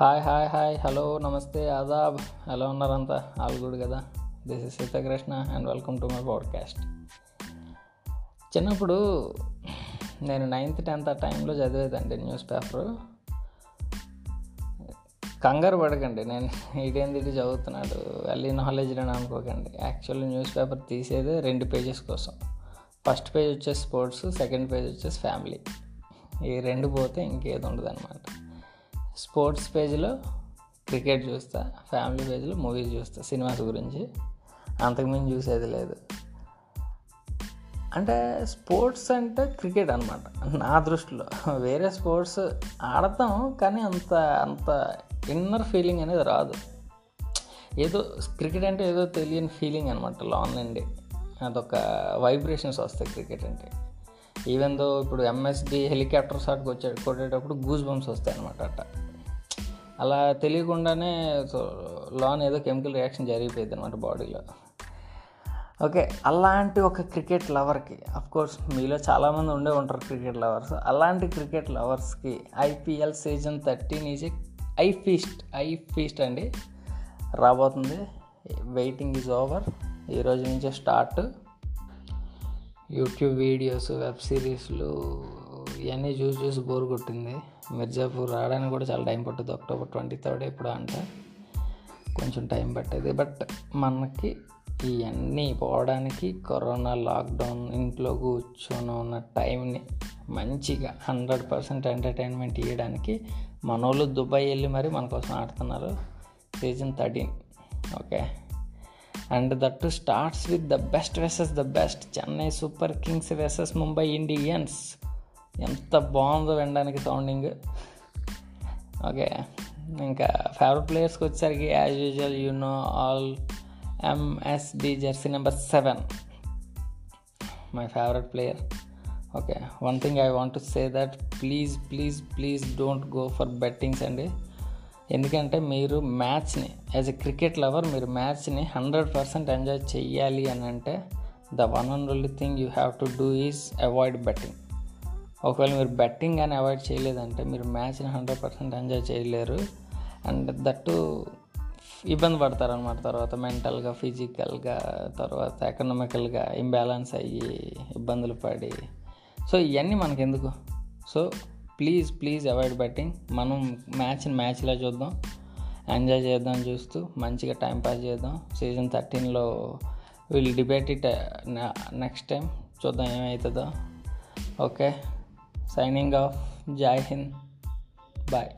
Hi hi hi. Hello నమస్తే. ఆదాబ్. ఎలా ఉన్నారంతా? ఆల్ గుడ్ కదా? This is Sitakrishna and welcome to my podcast చిన్నప్పుడు నేను నైన్త్ టెన్త్ ఆ టైంలో చదివేదండి న్యూస్ పేపరు. కంగారు పడకండి. నేను ఇదేంది ఇది చదువుతున్నాడు? వెళ్ళి నాలెడ్జ్ అని అనుకోకండి. యాక్చువల్లీ న్యూస్ పేపర్ తీసేదే రెండు పేజెస్ కోసం. ఫస్ట్ పేజ్ వచ్చేసి స్పోర్ట్స్ సెకండ్ పేజ్ వచ్చేసి ఫ్యామిలీ ఈ రెండు పోతే ఇంకేది ఉండదు అనమాట స్పోర్ట్స్ పేజ్లో క్రికెట్ చూస్తా ఫ్యామిలీ పేజ్లో మూవీస్ చూస్తా సినిమాస్ గురించి. అంతకుమించి చూసేది లేదు. అంటే స్పోర్ట్స్ అంటే క్రికెట్ అనమాట నా దృష్టిలో వేరే స్పోర్ట్స్ ఆడతాం కానీ అంత అంత ఇన్నర్ ఫీలింగ్ అనేది రాదు. ఏదో క్రికెట్ అంటే ఏదో తెలియని ఫీలింగ్ అనమాట లాన్ నుండి అదొక వైబ్రేషన్స్ వస్తాయి క్రికెట్ అంటే. ఈవెన్ దో ఇప్పుడు ఎంఎస్డి హెలికాప్టర్ షాట్కి వచ్చే కొట్టేటప్పుడు గూస్ బంప్స్ వస్తాయి అనమాట అట్ట. అలా తెలియకుండానే సో లాన్ ఏదో కెమికల్ రియాక్షన్ జరిగిపోయింది అనమాట బాడీలో ఓకే అలాంటి ఒక క్రికెట్ లవర్కి కోర్స్ మీలో చాలామంది ఉండే ఉంటారు క్రికెట్ లవర్స్ అలాంటి cricket లవర్స్కి IPL season thirteen is eye feast eye feast అండి. రాబోతుంది. వెయిటింగ్ ఈజ్ ఓవర్ ఈరోజు నుంచే స్టార్ట్ యూట్యూబ్ వీడియోస్ వెబ్ సిరీస్లు ఇవన్నీ చూసి చూసి బోర్ కొట్టింది. మిర్జాపూర్ రావడానికి కూడా చాలా టైం పట్టుద్ది. అక్టోబర్ ట్వంటీ థర్డ్ ఎప్పుడు అంటే. కొంచెం టైం పట్టేది. బట్ మనకి ఇవన్నీ పోవడానికి కరోనా లాక్డౌన్ ఇంట్లో కూర్చొని ఉన్న టైంని మంచిగా హండ్రెడ్ పర్సెంట్ ఎంటర్టైన్మెంట్ ఇవ్వడానికి మనోళ్ళు దుబాయ్ వెళ్ళి మరి మన కోసం ఆడుతున్నారు. Season thirteen okay and that starts with the best versus the best Chennai super kings versus Mumbai Indians ఎంత బాగుందో వినడానికి సౌండింగ్ ఓకే ఇంకా ఫేవరెట్ ప్లేయర్స్కి వచ్చేసరికి as usual you know all MSD jersey number seven my favourite player okay one thing I want to say that please please please don't go for bettings అండి ఎందుకంటే మీరు మ్యాచ్ని యాజ్ ఎ క్రికెట్ లవర్ మీరు మ్యాచ్ని hundred percent enjoy చెయ్యాలి అని అంటే the one and only thing you have to do is avoid betting. ఒకవేళ మీరు బెట్టింగ్ కానీ అవాయిడ్ చేయలేదంటే మీరు మ్యాచ్ని హండ్రెడ్ పర్సెంట్ ఎంజాయ్ చేయలేరు. అండ్ దట్టు ఇబ్బంది పడతారనమాట తర్వాత మెంటల్గా ఫిజికల్గా తర్వాత ఎకనామికల్గా ఇంబ్యాలెన్స్ అయ్యి ఇబ్బందులు పడి. సో ఇవన్నీ మనకెందుకు? So please please avoid betting. మనం మ్యాచ్ని మ్యాచ్లా చూద్దాం. ఎంజాయ్ చేద్దాం చూస్తూ మంచిగా టైం పాస్ చేద్దాం. సీజన్ థర్టీన్లో వీళ్ళు డిబేట్ ఇట్ నెక్స్ట్ టైం చూద్దాం ఏమవుతుందో okay. Signing off Joy Hind. Bye